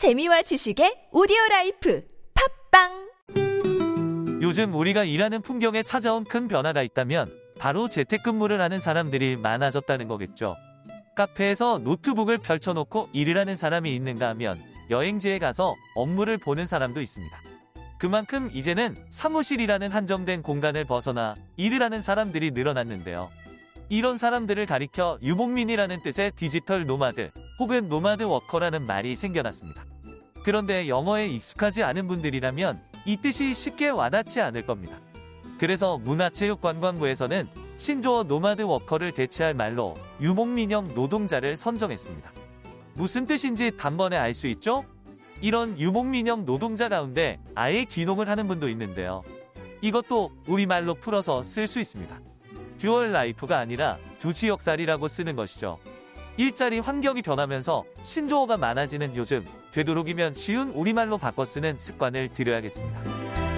재미와 지식의 오디오 라이프 팟빵 요즘 우리가 일하는 풍경에 찾아온 큰 변화가 있다면 바로 재택근무를 하는 사람들이 많아졌다는 거겠죠. 카페에서 노트북을 펼쳐놓고 일을 하는 사람이 있는가 하면 여행지에 가서 업무를 보는 사람도 있습니다. 그만큼 이제는 사무실이라는 한정된 공간을 벗어나 일을 하는 사람들이 늘어났는데요. 이런 사람들을 가리켜 유목민이라는 뜻의 디지털 노마드 혹은 노마드 워커라는 말이 생겨났습니다. 그런데 영어에 익숙하지 않은 분들이라면 이 뜻이 쉽게 와닿지 않을 겁니다. 그래서 문화체육관광부에서는 신조어 노마드 워커를 대체할 말로 유목민형 노동자를 선정했습니다. 무슨 뜻인지 단번에 알 수 있죠? 이런 유목민형 노동자 가운데 아예 귀농을 하는 분도 있는데요. 이것도 우리말로 풀어서 쓸 수 있습니다. dual life가 아니라 두 지역살이라고 쓰는 것이죠. 일자리 환경이 변하면서 신조어가 많아지는 요즘 되도록이면 쉬운 우리말로 바꿔 쓰는 습관을 들여야겠습니다.